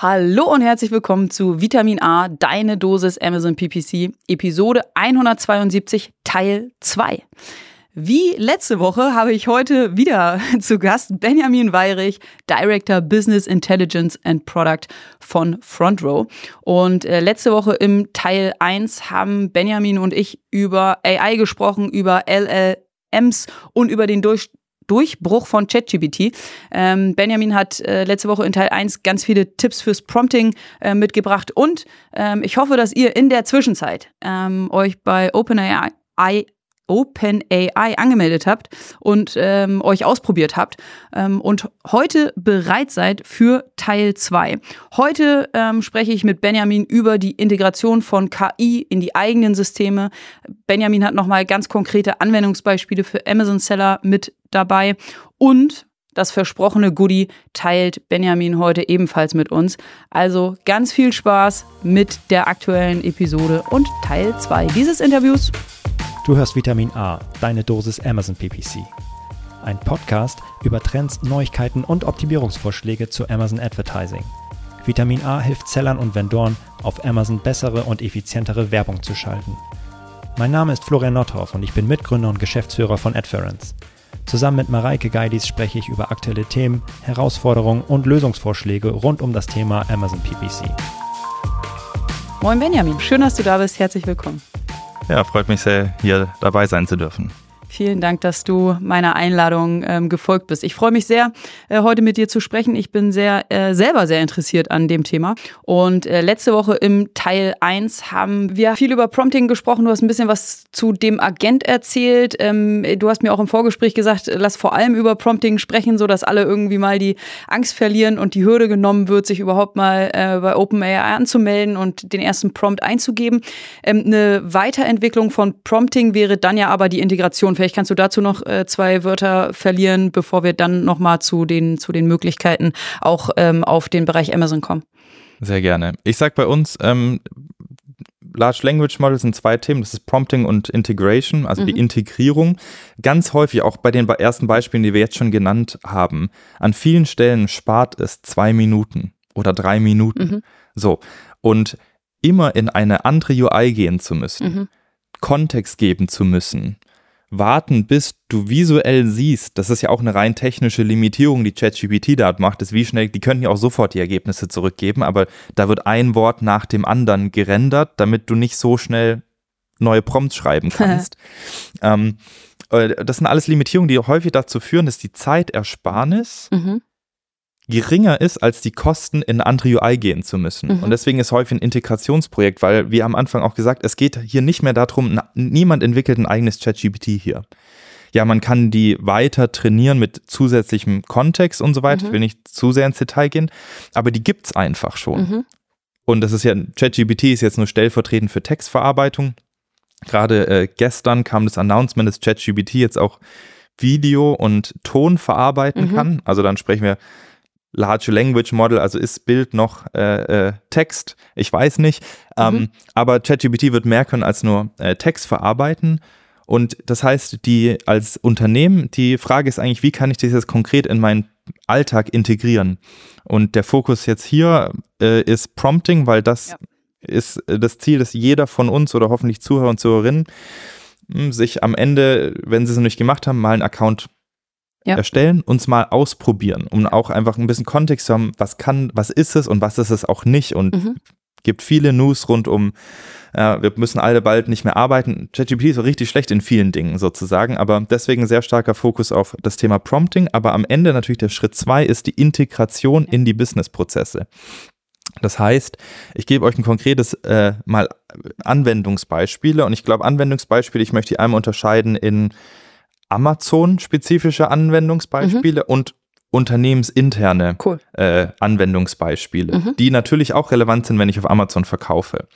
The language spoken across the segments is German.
Hallo und herzlich willkommen zu Vitamin A, deine Dosis Amazon PPC, Episode 172, Teil 2. Wie letzte Woche habe ich heute wieder zu Gast Benjamin Weirich, Director Business Intelligence and Product von Front Row. Und äh, letzte Woche im Teil 1 haben Benjamin und ich über AI gesprochen, über LLMs und über den Durch Durchbruch von ChatGPT. Ähm, Benjamin hat äh, letzte Woche in Teil 1 ganz viele Tipps fürs Prompting äh, mitgebracht und ähm, ich hoffe, dass ihr in der Zwischenzeit ähm, euch bei OpenAI OpenAI angemeldet habt und ähm, euch ausprobiert habt ähm, und heute bereit seid für Teil 2. Heute ähm, spreche ich mit Benjamin über die Integration von KI in die eigenen Systeme. Benjamin hat nochmal ganz konkrete Anwendungsbeispiele für Amazon Seller mit dabei und das versprochene Goodie teilt Benjamin heute ebenfalls mit uns. Also ganz viel Spaß mit der aktuellen Episode und Teil 2 dieses Interviews. Du hörst Vitamin A, deine Dosis Amazon PPC. Ein Podcast über Trends, Neuigkeiten und Optimierungsvorschläge zu Amazon Advertising. Vitamin A hilft Sellern und Vendoren, auf Amazon bessere und effizientere Werbung zu schalten. Mein Name ist Florian Nothoff und ich bin Mitgründer und Geschäftsführer von Adference. Zusammen mit Mareike Geidis spreche ich über aktuelle Themen, Herausforderungen und Lösungsvorschläge rund um das Thema Amazon PPC. Moin Benjamin, schön, dass du da bist. Herzlich willkommen. Ja, freut mich sehr, hier dabei sein zu dürfen. Vielen Dank, dass du meiner Einladung ähm, gefolgt bist. Ich freue mich sehr, äh, heute mit dir zu sprechen. Ich bin sehr äh, selber sehr interessiert an dem Thema. Und äh, letzte Woche im Teil 1 haben wir viel über Prompting gesprochen. Du hast ein bisschen was zu dem Agent erzählt. Ähm, du hast mir auch im Vorgespräch gesagt, lass vor allem über Prompting sprechen, so dass alle irgendwie mal die Angst verlieren und die Hürde genommen wird, sich überhaupt mal äh, bei OpenAI anzumelden und den ersten Prompt einzugeben. Ähm, eine Weiterentwicklung von Prompting wäre dann ja aber die Integration Vielleicht kannst du dazu noch äh, zwei Wörter verlieren, bevor wir dann nochmal zu den, zu den Möglichkeiten auch ähm, auf den Bereich Amazon kommen. Sehr gerne. Ich sage bei uns, ähm, Large Language Models sind zwei Themen, das ist Prompting und Integration, also mhm. die Integrierung. Ganz häufig, auch bei den ersten Beispielen, die wir jetzt schon genannt haben, an vielen Stellen spart es zwei Minuten oder drei Minuten. Mhm. So. Und immer in eine andere UI gehen zu müssen, mhm. Kontext geben zu müssen, warten, bis du visuell siehst, das ist ja auch eine rein technische Limitierung, die ChatGPT da macht, ist wie schnell, die könnten ja auch sofort die Ergebnisse zurückgeben, aber da wird ein Wort nach dem anderen gerendert, damit du nicht so schnell neue Prompts schreiben kannst. ähm, äh, das sind alles Limitierungen, die häufig dazu führen, dass die Zeitersparnis mhm geringer ist, als die Kosten in eine andere UI gehen zu müssen. Mhm. Und deswegen ist häufig ein Integrationsprojekt, weil wir am Anfang auch gesagt, es geht hier nicht mehr darum, niemand entwickelt ein eigenes ChatGPT hier. Ja, man kann die weiter trainieren mit zusätzlichem Kontext und so weiter. Mhm. Ich will nicht zu sehr ins Detail gehen, aber die gibt's einfach schon. Mhm. Und das ist ja, ChatGPT ist jetzt nur stellvertretend für Textverarbeitung. Gerade äh, gestern kam das Announcement, dass ChatGPT jetzt auch Video und Ton verarbeiten mhm. kann. Also dann sprechen wir Large Language Model, also ist Bild noch äh, äh, Text? Ich weiß nicht. Ähm, mhm. aber ChatGPT wird mehr können als nur äh, Text verarbeiten. Und das heißt, die als Unternehmen, die Frage ist eigentlich, wie kann ich das jetzt konkret in meinen Alltag integrieren? Und der Fokus jetzt hier äh, ist Prompting, weil das ja. ist äh, das Ziel, dass jeder von uns oder hoffentlich Zuhörer und Zuhörerinnen hm, sich am Ende, wenn sie es noch nicht gemacht haben, mal einen Account ja. erstellen, uns mal ausprobieren, um auch einfach ein bisschen Kontext zu haben, was kann, was ist es und was ist es auch nicht und mhm. gibt viele News rund um, äh, wir müssen alle bald nicht mehr arbeiten. ChatGPT ist so richtig schlecht in vielen Dingen sozusagen, aber deswegen sehr starker Fokus auf das Thema Prompting, aber am Ende natürlich der Schritt zwei ist die Integration in die Businessprozesse. Das heißt, ich gebe euch ein konkretes äh, mal Anwendungsbeispiele und ich glaube Anwendungsbeispiele, ich möchte die einmal unterscheiden in Amazon-spezifische Anwendungsbeispiele mhm. und unternehmensinterne cool. äh, Anwendungsbeispiele, mhm. die natürlich auch relevant sind, wenn ich auf Amazon verkaufe.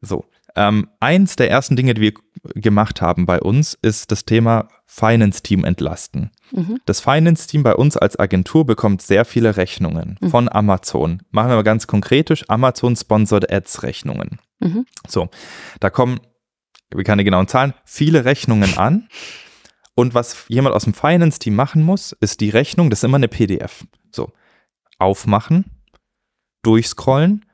So, ähm, eins der ersten Dinge, die wir gemacht haben bei uns, ist das Thema Finance-Team entlasten. Mhm. Das Finance-Team bei uns als Agentur bekommt sehr viele Rechnungen mhm. von Amazon. Machen wir mal ganz konkretisch, Amazon-Sponsored Ads-Rechnungen. Mhm. So, da kommen, wir keine genauen Zahlen, viele Rechnungen an. Und was jemand aus dem Finance-Team machen muss, ist die Rechnung, das ist immer eine PDF. So, aufmachen, durchscrollen,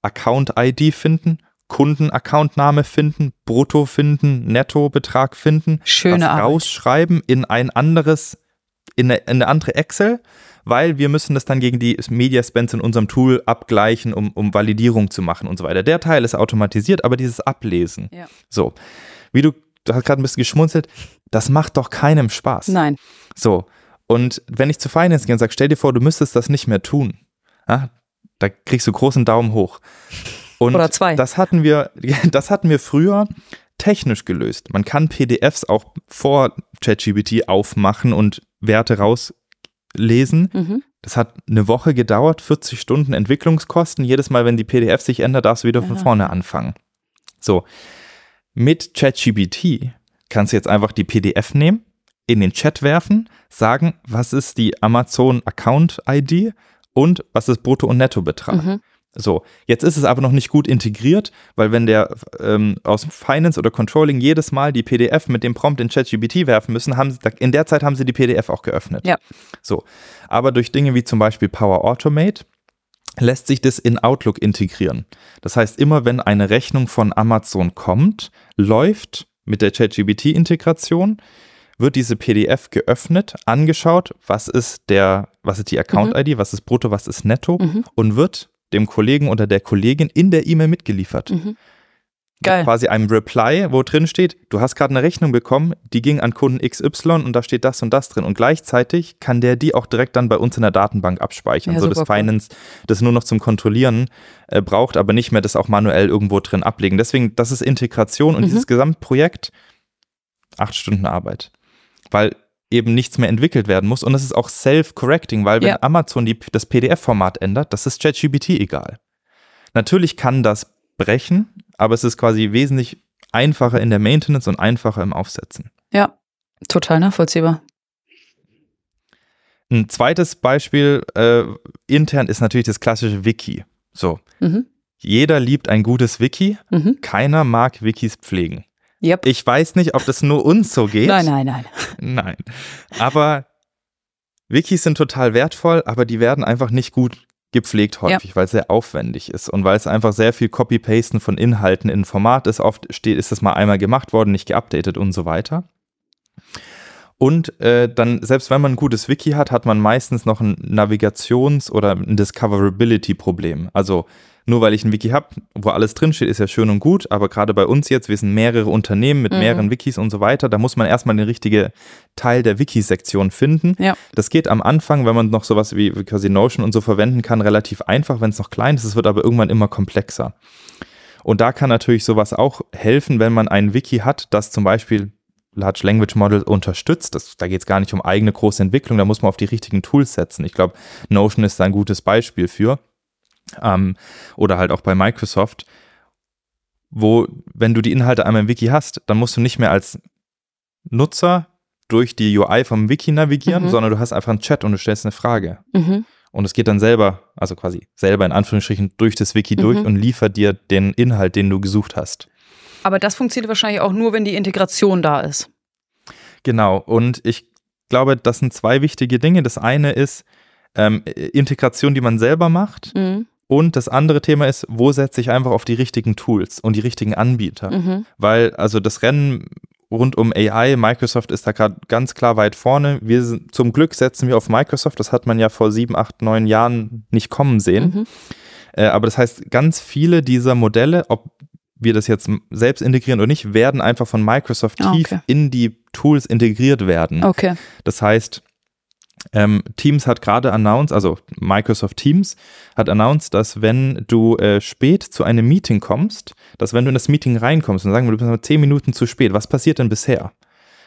Account-ID finden, Kunden-Accountname finden, Brutto finden, Nettobetrag finden, Schöne was Arbeit. rausschreiben in ein anderes, in eine, in eine andere Excel, weil wir müssen das dann gegen die Media Spends in unserem Tool abgleichen, um, um Validierung zu machen und so weiter. Der Teil ist automatisiert, aber dieses Ablesen. Ja. So, wie du, du hast gerade ein bisschen geschmunzelt, das macht doch keinem Spaß. Nein. So, und wenn ich zu Finance gehe und sage, stell dir vor, du müsstest das nicht mehr tun, ja, da kriegst du großen Daumen hoch. Und Oder zwei. Das hatten wir, das hatten wir früher technisch gelöst. Man kann PDFs auch vor ChatGPT aufmachen und Werte rauslesen. Mhm. Das hat eine Woche gedauert, 40 Stunden Entwicklungskosten. Jedes Mal, wenn die PDF sich ändert, darfst du wieder von Ja. vorne anfangen. So, mit ChatGPT kannst du jetzt einfach die PDF nehmen, in den Chat werfen, sagen, was ist die Amazon Account ID und was ist Brutto- und Nettobetrag. Mhm. So, jetzt ist es aber noch nicht gut integriert, weil wenn der ähm, aus Finance oder Controlling jedes Mal die PDF mit dem Prompt in ChatGPT werfen müssen, haben sie, in der Zeit haben sie die PDF auch geöffnet. Ja. So, aber durch Dinge wie zum Beispiel Power Automate lässt sich das in Outlook integrieren. Das heißt, immer wenn eine Rechnung von Amazon kommt, läuft mit der ChatGPT-Integration, wird diese PDF geöffnet, angeschaut, was ist der, was ist die Account-ID, was ist Brutto, was ist Netto Mhm. und wird dem Kollegen oder der Kollegin in der E-Mail mitgeliefert. Mhm. Geil. Quasi einem Reply, wo drin steht, du hast gerade eine Rechnung bekommen, die ging an Kunden XY und da steht das und das drin. Und gleichzeitig kann der die auch direkt dann bei uns in der Datenbank abspeichern, Ja, so dass cool. Finance das nur noch zum Kontrollieren äh, braucht, aber nicht mehr das auch manuell irgendwo drin ablegen. Deswegen, das ist Integration und Mhm. dieses Gesamtprojekt, acht Stunden Arbeit. Weil eben nichts mehr entwickelt werden muss. Und es ist auch self-correcting, weil wenn Ja. Amazon die, das PDF-Format ändert, das ist ChatGPT egal. Natürlich kann das brechen, aber es ist quasi wesentlich einfacher in der Maintenance und einfacher im Aufsetzen. Ja, total nachvollziehbar. Ein zweites Beispiel äh, intern ist natürlich das klassische Wiki. So, Mhm. jeder liebt ein gutes Wiki, Mhm. keiner mag Wikis pflegen. Yep. Ich weiß nicht, ob das nur uns so geht. Nein, nein, nein. Nein. Aber Wikis sind total wertvoll, aber die werden einfach nicht gut gepflegt häufig, weil es sehr aufwendig ist und weil es einfach sehr viel Copy-Pasten von Inhalten in Format ist. Oft steht, ist das mal einmal gemacht worden, nicht geupdatet und so weiter. Und äh, dann, selbst wenn man ein gutes Wiki hat, hat man meistens noch ein Navigations- oder ein Discoverability-Problem. Also nur weil ich ein Wiki habe, wo alles drinsteht, ist ja schön und gut, aber gerade bei uns jetzt, wir sind mehrere Unternehmen mit Mhm. mehreren Wikis und so weiter, da muss man erstmal den richtigen Teil der Wiki-Sektion finden. Ja. Das geht am Anfang, wenn man noch sowas wie quasi Notion und so verwenden kann, relativ einfach, wenn es noch klein ist. Es wird aber irgendwann immer komplexer. Und da kann natürlich sowas auch helfen, wenn man ein Wiki hat, das zum Beispiel Large Language Model unterstützt. Das, da geht es gar nicht um eigene große Entwicklung, da muss man auf die richtigen Tools setzen. Ich glaube, Notion ist da ein gutes Beispiel für. Ähm, oder halt auch bei Microsoft, wo, wenn du die Inhalte einmal im Wiki hast, dann musst du nicht mehr als Nutzer durch die UI vom Wiki navigieren, Mhm. sondern du hast einfach einen Chat und du stellst eine Frage. Mhm. Und es geht dann selber, also quasi selber in Anführungsstrichen, durch das Wiki Mhm. durch und liefert dir den Inhalt, den du gesucht hast. Aber das funktioniert wahrscheinlich auch nur, wenn die Integration da ist. Genau. Und ich glaube, das sind zwei wichtige Dinge. Das eine ist ähm, Integration, die man selber macht. Mhm. Und das andere Thema ist, wo setze ich einfach auf die richtigen Tools und die richtigen Anbieter. Mhm. Weil also das Rennen rund um AI, Microsoft ist da gerade ganz klar weit vorne. Wir sind, zum Glück setzen wir auf Microsoft. Das hat man ja vor sieben, acht, neun Jahren nicht kommen sehen. Mhm. Äh, aber das heißt, ganz viele dieser Modelle, ob wir das jetzt selbst integrieren oder nicht, werden einfach von Microsoft Ah, tief okay. in die Tools integriert werden. Okay. Das heißt, ähm, Teams hat gerade announced, also Microsoft Teams hat announced, dass wenn du äh, spät zu einem Meeting kommst, dass wenn du in das Meeting reinkommst und sagen wir, du bist mal zehn Minuten zu spät, was passiert denn bisher?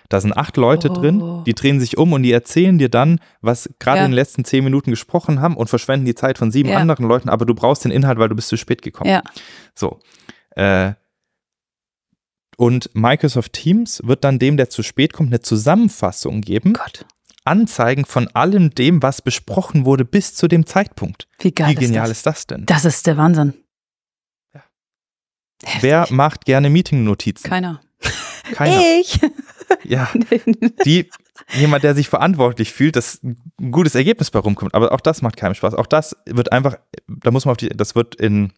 Da sind acht Leute Oh. drin, die drehen sich um und die erzählen dir dann, was gerade Ja. in den letzten zehn Minuten gesprochen haben und verschwenden die Zeit von sieben Ja. anderen Leuten, aber du brauchst den Inhalt, weil du bist zu spät gekommen. Ja. So. Äh, und Microsoft Teams wird dann dem, der zu spät kommt, eine Zusammenfassung geben, Gott. Anzeigen von allem dem, was besprochen wurde bis zu dem Zeitpunkt. Wie geil Wie genial ist ist das denn? das? Das ist der Wahnsinn. Ja. Wer macht gerne Meeting-Notizen? Keiner. Keiner. Ich. Ja, die, jemand, der sich verantwortlich fühlt, dass ein gutes Ergebnis bei rumkommt. Aber auch das macht keinen Spaß. Auch das wird einfach, da muss man auf die, das wird in,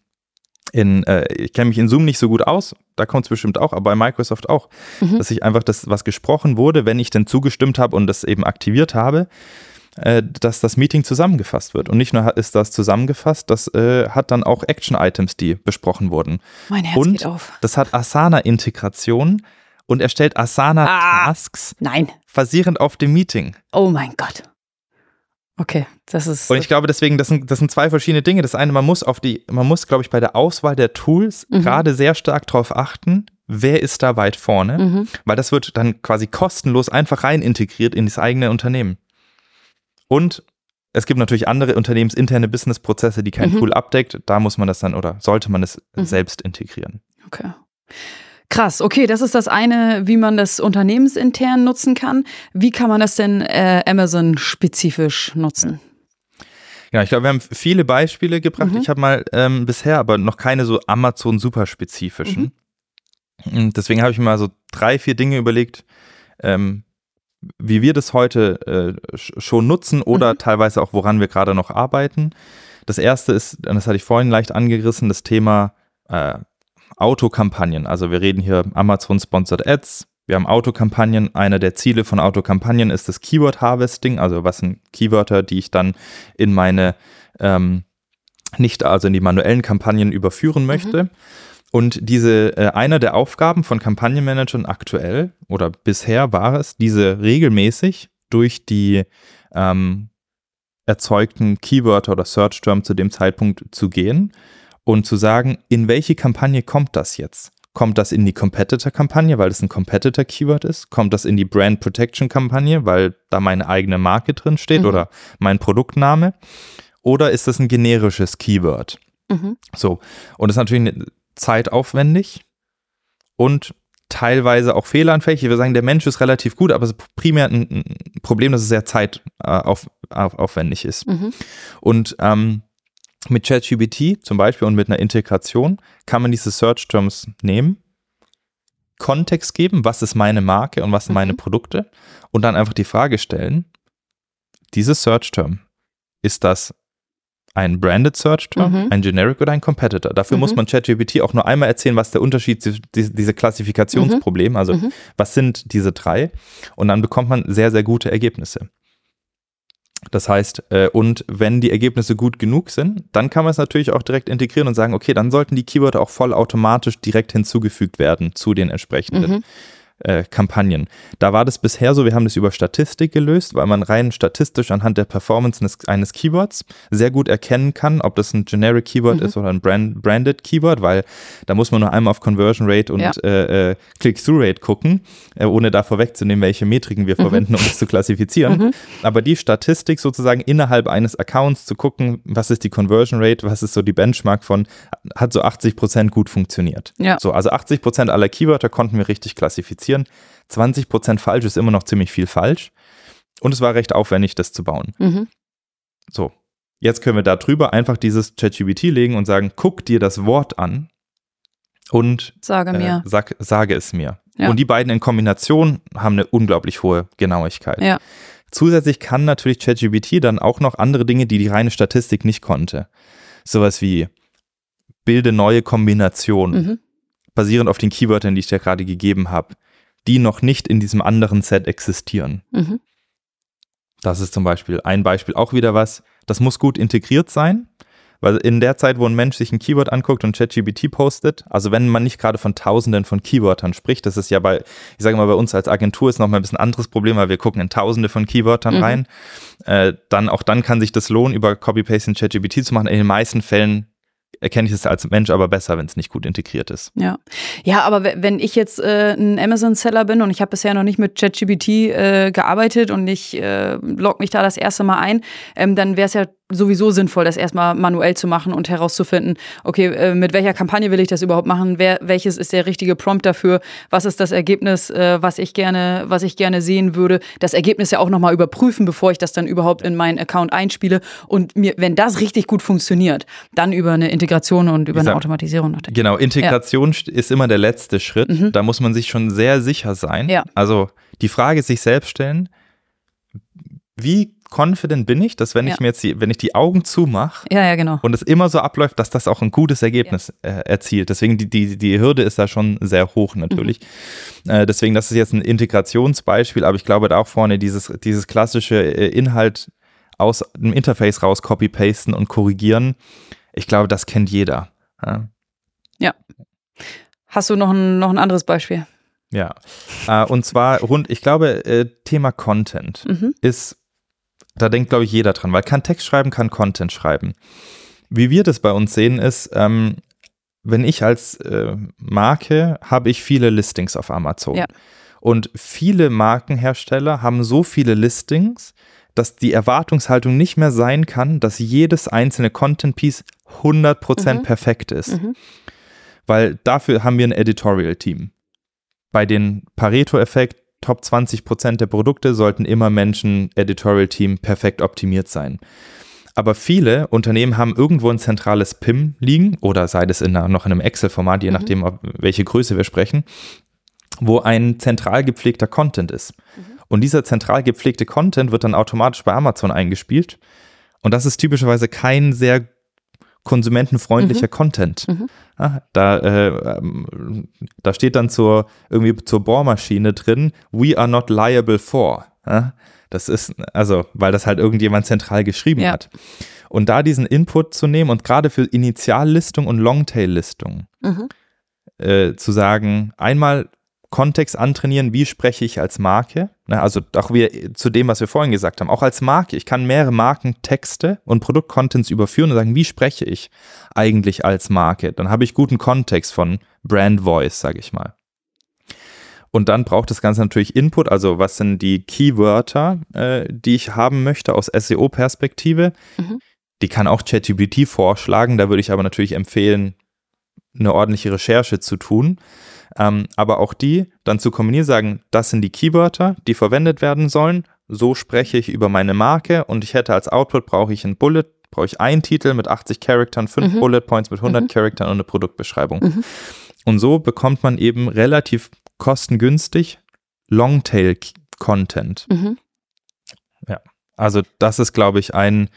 in äh, ich kenne mich in Zoom nicht so gut aus, da kommt es bestimmt auch, aber bei Microsoft auch, mhm. dass ich einfach das, was gesprochen wurde, wenn ich denn zugestimmt habe und das eben aktiviert habe, äh, dass das Meeting zusammengefasst wird. Und nicht nur ist das zusammengefasst, das äh, hat dann auch Action-Items, die besprochen wurden. Mein Herz und geht auf. das hat Asana-Integration und erstellt Asana-Tasks ah, nein. basierend auf dem Meeting. Oh mein Gott. Okay, das ist. Und ich glaube deswegen, das sind, das sind zwei verschiedene Dinge. Das eine, man muss auf die, man muss, glaube ich, bei der Auswahl der Tools mhm. gerade sehr stark darauf achten, wer ist da weit vorne, mhm. weil das wird dann quasi kostenlos einfach rein integriert in das eigene Unternehmen. Und es gibt natürlich andere unternehmensinterne Businessprozesse, die kein mhm. Tool abdeckt. Da muss man das dann oder sollte man es mhm. selbst integrieren. Okay. Krass, okay, das ist das eine, wie man das unternehmensintern nutzen kann. Wie kann man das denn äh, Amazon-spezifisch nutzen? Ja, ich glaube, wir haben viele Beispiele gebracht. Mhm. Ich habe mal ähm, bisher aber noch keine so Amazon-superspezifischen. Mhm. Deswegen habe ich mir mal so drei, vier Dinge überlegt, ähm, wie wir das heute äh, schon nutzen oder mhm. teilweise auch, woran wir gerade noch arbeiten. Das erste ist, das hatte ich vorhin leicht angerissen, das Thema äh, Autokampagnen. Also wir reden hier Amazon Sponsored Ads. Wir haben Autokampagnen. Einer der Ziele von Autokampagnen ist das Keyword Harvesting. Also was sind Keywörter, die ich dann in meine ähm, nicht also in die manuellen Kampagnen überführen mhm. möchte. Mhm. Und diese, äh, einer der Aufgaben von Kampagnenmanagern aktuell oder bisher war es, diese regelmäßig durch die ähm, erzeugten Keywörter oder Search-Term zu dem Zeitpunkt zu gehen und zu sagen, in welche Kampagne kommt das jetzt? Kommt das in die Competitor-Kampagne, weil es ein Competitor-Keyword ist? Kommt das in die Brand Protection-Kampagne, weil da meine eigene Marke drin steht mhm. oder mein Produktname? Oder ist das ein generisches Keyword? Mhm. So, und das ist natürlich zeitaufwendig und teilweise auch fehleranfällig. Ich würde sagen, der Mensch ist relativ gut, aber es ist primär ein, Problem, dass es sehr zeitaufwendig ist. Mhm. Und ähm, mit ChatGPT zum Beispiel und mit einer Integration kann man diese Search Terms nehmen, Kontext geben, was ist meine Marke und was sind meine mhm. Produkte und dann einfach die Frage stellen, dieses Search Term, ist das ein Branded Search Term, mhm. ein Generic oder ein Competitor. Dafür mhm. muss man ChatGPT auch nur einmal erzählen, was der Unterschied ist, diese Klassifikationsprobleme, mhm. also mhm. was sind diese drei und dann bekommt man sehr, sehr gute Ergebnisse. Das heißt, äh, und wenn die Ergebnisse gut genug sind, dann kann man es natürlich auch direkt integrieren und sagen, okay, dann sollten die Keywords auch vollautomatisch direkt hinzugefügt werden zu den entsprechenden. Mhm äh, Kampagnen. Da war das bisher so, wir haben das über Statistik gelöst, weil man rein statistisch anhand der Performance eines, eines Keywords sehr gut erkennen kann, ob das ein Generic Keyword mhm. ist oder ein Brand, Branded Keyword, weil da muss man nur einmal auf Conversion Rate und ja. äh, äh, Click-Through Rate gucken, äh, ohne da vorwegzunehmen, welche Metriken wir mhm. verwenden, um das zu klassifizieren. Mhm. Aber die Statistik sozusagen innerhalb eines Accounts zu gucken, was ist die Conversion Rate, was ist so die Benchmark von, hat so 80 Prozent gut funktioniert. Ja. So, also 80 Prozent aller Keywörter konnten wir richtig klassifizieren identifizieren. 20% falsch ist immer noch ziemlich viel falsch. Und es war recht aufwendig, das zu bauen. Mhm. So, jetzt können wir da drüber einfach dieses ChatGPT legen und sagen, guck dir das Wort an und sage, äh, mir. Sag, sage es mir. Ja. Und die beiden in Kombination haben eine unglaublich hohe Genauigkeit. Ja. Zusätzlich kann natürlich ChatGPT dann auch noch andere Dinge, die die reine Statistik nicht konnte. Sowas wie bilde neue Kombinationen. Mhm basierend auf den Keywörtern, die ich dir gerade gegeben habe, die noch nicht in diesem anderen Set existieren. Mhm. Das ist zum Beispiel ein Beispiel auch wieder was. Das muss gut integriert sein, weil in der Zeit, wo ein Mensch sich ein Keyword anguckt und ChatGPT postet, also wenn man nicht gerade von Tausenden von Keywörtern spricht, das ist ja bei, ich sage mal, bei uns als Agentur ist nochmal ein bisschen anderes Problem, weil wir gucken in Tausende von Keywörtern mhm. rein. Äh, dann auch dann kann sich das lohnen, über Copy-Paste in ChatGPT zu machen. In den meisten Fällen erkenne ich es als Mensch aber besser, wenn es nicht gut integriert ist. Ja, ja aber wenn ich jetzt äh, ein Amazon-Seller bin und ich habe bisher noch nicht mit ChatGPT äh, gearbeitet und ich äh, log mich da das erste Mal ein, ähm, dann wäre es ja sowieso sinnvoll, das erstmal manuell zu machen und herauszufinden, okay, äh, mit welcher Kampagne will ich das überhaupt machen? Wer, welches ist der richtige Prompt dafür? Was ist das Ergebnis, äh, was ich gerne, was ich gerne sehen würde? Das Ergebnis ja auch nochmal überprüfen, bevor ich das dann überhaupt in meinen Account einspiele. Und mir, wenn das richtig gut funktioniert, dann über eine Integration und über eine Automatisierung nachdenken. Genau, Integration ja. ist immer der letzte Schritt. Mhm. Da muss man sich schon sehr sicher sein. Ja. Also die Frage sich selbst stellen, wie confident bin ich, dass wenn Ja. ich mir jetzt die, wenn ich die Augen zumache Ja, ja, genau. und es immer so abläuft, dass das auch ein gutes Ergebnis äh, erzielt. Deswegen die, die, die Hürde ist da schon sehr hoch natürlich. Äh, deswegen, das ist jetzt ein Integrationsbeispiel, aber ich glaube da auch vorne dieses, dieses klassische äh, Inhalt aus dem Interface raus copy-pasten und korrigieren. Ich glaube, das kennt jeder. Ja. Hast du noch ein, noch ein anderes Beispiel? Ja, äh, und zwar rund, ich glaube, äh, Thema Content Mhm. ist, da denkt, glaube ich, jeder dran, weil kann Text schreiben, kann Content schreiben. Wie wir das bei uns sehen, ist, ähm, wenn ich als äh, Marke habe ich viele Listings auf Amazon. Ja. Und viele Markenhersteller haben so viele Listings, dass die Erwartungshaltung nicht mehr sein kann, dass jedes einzelne Content-Piece 100% Mhm. perfekt ist. Mhm. Weil dafür haben wir ein Editorial-Team. Bei den Pareto-Effekt, Top 20% der Produkte sollten immer Menschen, Editorial-Team perfekt optimiert sein. Aber viele Unternehmen haben irgendwo ein zentrales PIM liegen oder sei es in einer, noch in einem Excel-Format, je Mhm. nachdem, auf welche Größe wir sprechen, wo ein zentral gepflegter Content ist. Und dieser zentral gepflegte Content wird dann automatisch bei Amazon eingespielt. Und das ist typischerweise kein sehr konsumentenfreundlicher Content. Mhm. Ja, da, äh, ähm, da steht dann zur, irgendwie zur Bohrmaschine drin, we are not liable for. Ja, das ist, also, weil das halt irgendjemand zentral geschrieben Ja. hat. Und da diesen Input zu nehmen und gerade für Initiallistung und Longtail-Listung Mhm. äh, zu sagen, einmal Kontext antrainieren, wie spreche ich als Marke. Na, also auch wieder zu dem, was wir vorhin gesagt haben, auch als Marke. Ich kann mehrere Markentexte und Produktcontents überführen und sagen, wie spreche ich eigentlich als Marke. Dann habe ich guten Kontext von Brand Voice, sage ich mal. Und dann braucht das Ganze natürlich Input, also was sind die Keywörter, äh, die ich haben möchte aus SEO-Perspektive. Mhm. Die kann auch ChatGPT vorschlagen, da würde ich aber natürlich empfehlen, eine ordentliche Recherche zu tun. Ähm, aber auch die dann zu kombinieren, sagen, das sind die Keywörter, die verwendet werden sollen. So spreche ich über meine Marke und ich hätte als Output brauche ich ein Bullet, brauche ich einen Titel mit 80 Charaktern, fünf Mhm. Bullet Points mit 100 Mhm. Charaktern und eine Produktbeschreibung. Mhm. Und so bekommt man eben relativ kostengünstig Longtail-Content. Mhm. Also das ist, glaube ich, ein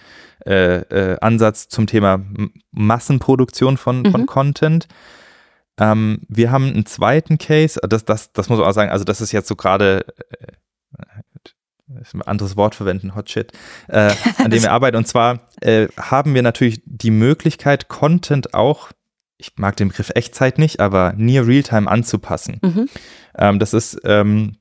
äh, äh, Ansatz zum Thema Massenproduktion von, von Mhm. Content. Ähm, wir haben einen zweiten Case, das, das, das muss man auch sagen, also das ist jetzt so gerade, äh, ist ein anderes Wort verwenden, Hot Shit, äh, an dem wir arbeiten. Und zwar äh, haben wir natürlich die Möglichkeit, Content auch, ich mag den Begriff Echtzeit nicht, aber near Realtime anzupassen. Mhm. Ähm, das ist ähm,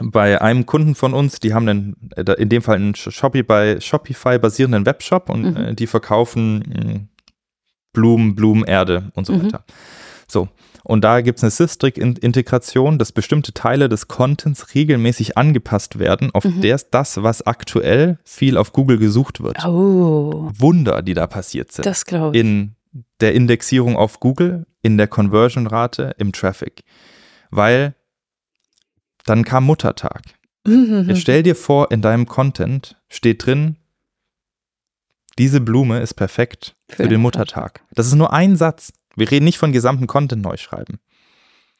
bei einem Kunden von uns, die haben einen, äh, in dem Fall einen Shopify, Shopify basierenden Webshop und Mhm. äh, die verkaufen mh, Blumen, Blumen, Erde und so Mhm. weiter. So. Und da gibt es eine Systrix-Integration, dass bestimmte Teile des Contents regelmäßig angepasst werden auf Mhm. das, das, was aktuell viel auf Google gesucht wird. Oh, Wunder, die da passiert sind das glaube ich. in der Indexierung auf Google, in der Conversion-Rate, im Traffic. Weil dann kam Muttertag. Mhm. Jetzt stell dir vor, in deinem Content steht drin, diese Blume ist perfekt für, den Muttertag. Das ist nur ein Satz. Wir reden nicht von gesamten Content neu schreiben.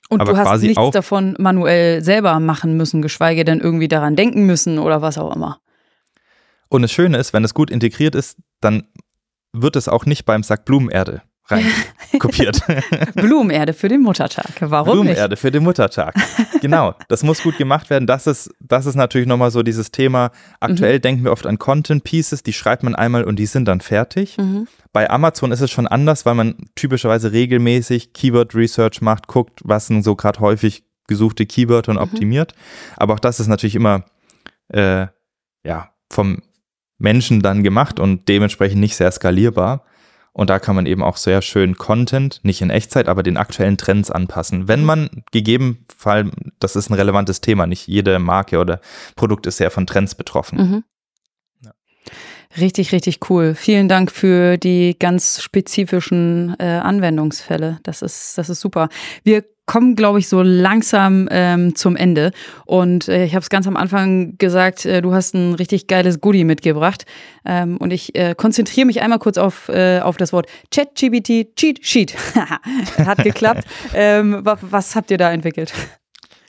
Und aber du hast nichts auch- davon manuell selber machen müssen, geschweige denn irgendwie daran denken müssen oder was auch immer. Und das Schöne ist, wenn es gut integriert ist, dann wird es auch nicht beim Sack Blumenerde rein kopiert. Blumenerde für den Muttertag. Warum Blumenerde für den Muttertag. Genau, das muss gut gemacht werden. Das ist, das ist natürlich nochmal so dieses Thema. Aktuell denken wir oft an Content Pieces, die schreibt man einmal und die sind dann fertig. nicht? Mhm. Bei Amazon ist es schon anders, weil man typischerweise regelmäßig Keyword Research macht, guckt, was sind so gerade häufig gesuchte Keywörter und Mhm. optimiert. Aber auch das ist natürlich immer äh, ja, vom Menschen dann gemacht und dementsprechend nicht sehr skalierbar. Und da kann man eben auch sehr schön Content, nicht in Echtzeit, aber den aktuellen Trends anpassen. Wenn man gegeben Fall, das ist ein relevantes Thema, nicht jede Marke oder Produkt ist sehr von Trends betroffen. Mhm. Richtig, richtig cool. Vielen Dank für die ganz spezifischen äh, Anwendungsfälle. Das ist, das ist super. Wir kommen, glaube ich, so langsam ähm, zum Ende. Und äh, ich habe es ganz am Anfang gesagt, äh, du hast ein richtig geiles Goodie mitgebracht. Ähm, und ich äh, konzentriere mich einmal kurz auf, äh, auf das Wort ChatGPT Cheat Sheet. Hat geklappt. ähm, wa was habt ihr da entwickelt?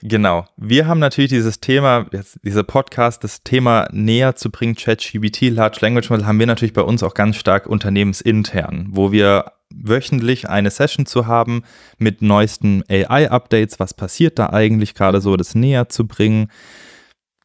Genau. Wir haben natürlich dieses Thema, jetzt dieser Podcast, das Thema näher zu bringen, ChatGPT, Large Language Model, haben wir natürlich bei uns auch ganz stark unternehmensintern, wo wir wöchentlich eine Session zu haben mit neuesten AI-Updates, was passiert da eigentlich gerade so, das näher zu bringen,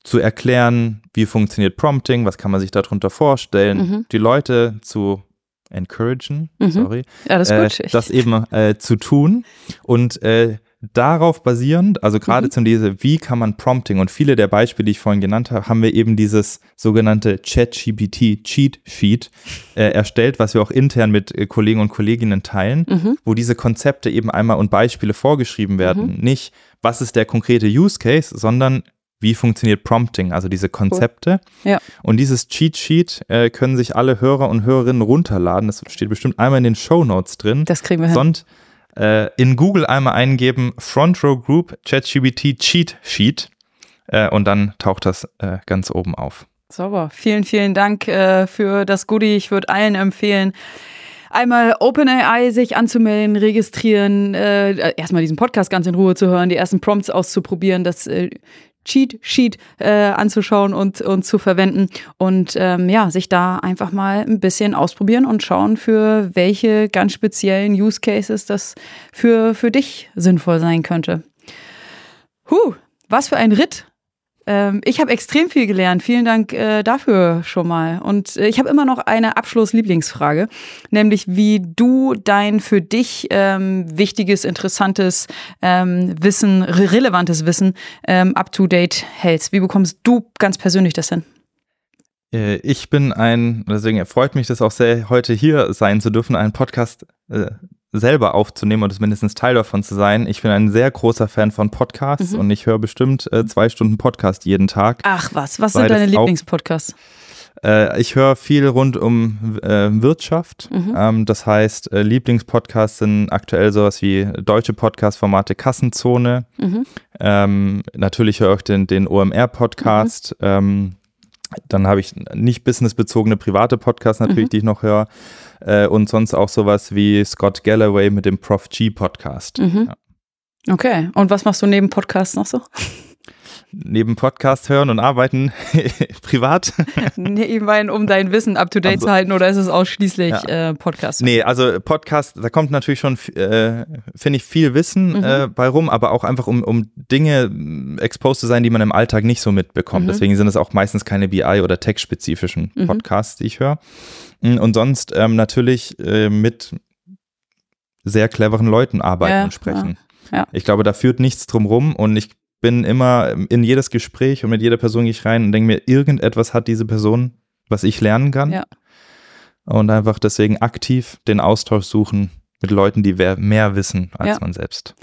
zu erklären, wie funktioniert Prompting, was kann man sich darunter vorstellen, mhm. die Leute zu encouragen, mhm. sorry, äh, das eben äh, zu tun und äh, darauf basierend, also gerade mhm. zum diese, wie kann man Prompting und viele der Beispiele, die ich vorhin genannt habe, haben wir eben dieses sogenannte ChatGPT Cheat Sheet äh, erstellt, was wir auch intern mit äh, Kollegen und Kolleginnen teilen, mhm. wo diese Konzepte eben einmal und Beispiele vorgeschrieben werden. Mhm. Nicht, was ist der konkrete Use Case, sondern wie funktioniert Prompting, also diese Konzepte. Cool. Ja. Und dieses Cheat Sheet äh, können sich alle Hörer und Hörerinnen runterladen. Das steht bestimmt einmal in den Show Notes drin. Das kriegen wir hin. Sonst äh, in Google einmal eingeben Front Row Group ChatGPT Cheat Sheet äh, und dann taucht das äh, ganz oben auf. Sauber. Vielen, vielen Dank äh, für das Goodie. Ich würde allen empfehlen, einmal OpenAI sich anzumelden, registrieren, äh, erstmal diesen Podcast ganz in Ruhe zu hören, die ersten Prompts auszuprobieren, das äh, Cheat Sheet äh, anzuschauen und, und zu verwenden und ähm, ja, sich da einfach mal ein bisschen ausprobieren und schauen, für welche ganz speziellen Use Cases das für, für dich sinnvoll sein könnte. Huh, was für ein Ritt ähm, ich habe extrem viel gelernt. Vielen Dank äh, dafür schon mal. Und äh, ich habe immer noch eine Abschluss-Lieblingsfrage, nämlich wie du dein für dich ähm, wichtiges, interessantes ähm, Wissen, re relevantes Wissen ähm, up-to-date hältst. Wie bekommst du ganz persönlich das hin? Äh, ich bin ein, deswegen erfreut mich das auch sehr, heute hier sein zu dürfen, einen Podcast äh, selber aufzunehmen oder zumindest Teil davon zu sein. Ich bin ein sehr großer Fan von Podcasts mhm. und ich höre bestimmt äh, zwei Stunden Podcast jeden Tag. Ach was, was sind deine Lieblingspodcasts? Äh, ich höre viel rund um äh, Wirtschaft. Mhm. Ähm, das heißt, äh, Lieblingspodcasts sind aktuell sowas wie deutsche Podcast-Formate Kassenzone. Mhm. Ähm, natürlich höre ich den, den OMR-Podcast. Mhm. Ähm, dann habe ich nicht businessbezogene private Podcasts natürlich, mhm. die ich noch höre. Äh, und sonst auch sowas wie Scott Galloway mit dem Prof G Podcast. Mhm. Ja. Okay. Und was machst du neben Podcasts noch so? Neben Podcast hören und arbeiten privat? nee, ich meine, um dein Wissen up to date also, zu halten oder ist es ausschließlich ja. äh, Podcast? Nee, also Podcast, da kommt natürlich schon, äh, finde ich, viel Wissen mhm. äh, bei rum, aber auch einfach, um, um Dinge mm, exposed zu sein, die man im Alltag nicht so mitbekommt. Mhm. Deswegen sind es auch meistens keine BI- oder tech-spezifischen mhm. Podcasts, die ich höre. Mm, und sonst ähm, natürlich äh, mit sehr cleveren Leuten arbeiten ja, und sprechen. Ja. Ich glaube, da führt nichts drum rum und ich bin immer in jedes Gespräch und mit jeder Person gehe ich rein und denke mir, irgendetwas hat diese Person, was ich lernen kann. Ja. Und einfach deswegen aktiv den Austausch suchen mit Leuten, die mehr wissen als ja. man selbst.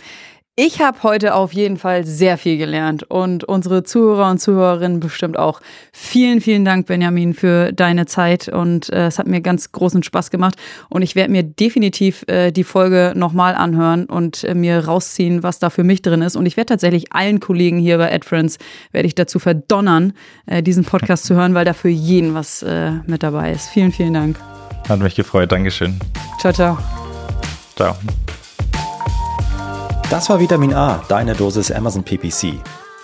Ich habe heute auf jeden Fall sehr viel gelernt und unsere Zuhörer und Zuhörerinnen bestimmt auch. Vielen, vielen Dank, Benjamin, für deine Zeit und äh, es hat mir ganz großen Spaß gemacht und ich werde mir definitiv äh, die Folge nochmal anhören und äh, mir rausziehen, was da für mich drin ist und ich werde tatsächlich allen Kollegen hier bei AdFriends werde ich dazu verdonnern, äh, diesen Podcast zu hören, weil da für jeden was äh, mit dabei ist. Vielen, vielen Dank. Hat mich gefreut. Dankeschön. Ciao, ciao. Ciao. Das war Vitamin A, deine Dosis Amazon PPC.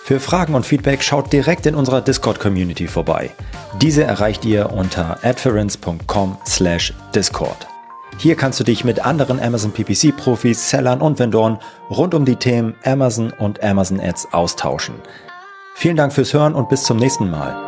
Für Fragen und Feedback schaut direkt in unserer Discord-Community vorbei. Diese erreicht ihr unter adference.com/discord. Hier kannst du dich mit anderen Amazon PPC-Profis, Sellern und Vendoren rund um die Themen Amazon und Amazon Ads austauschen. Vielen Dank fürs Hören und bis zum nächsten Mal.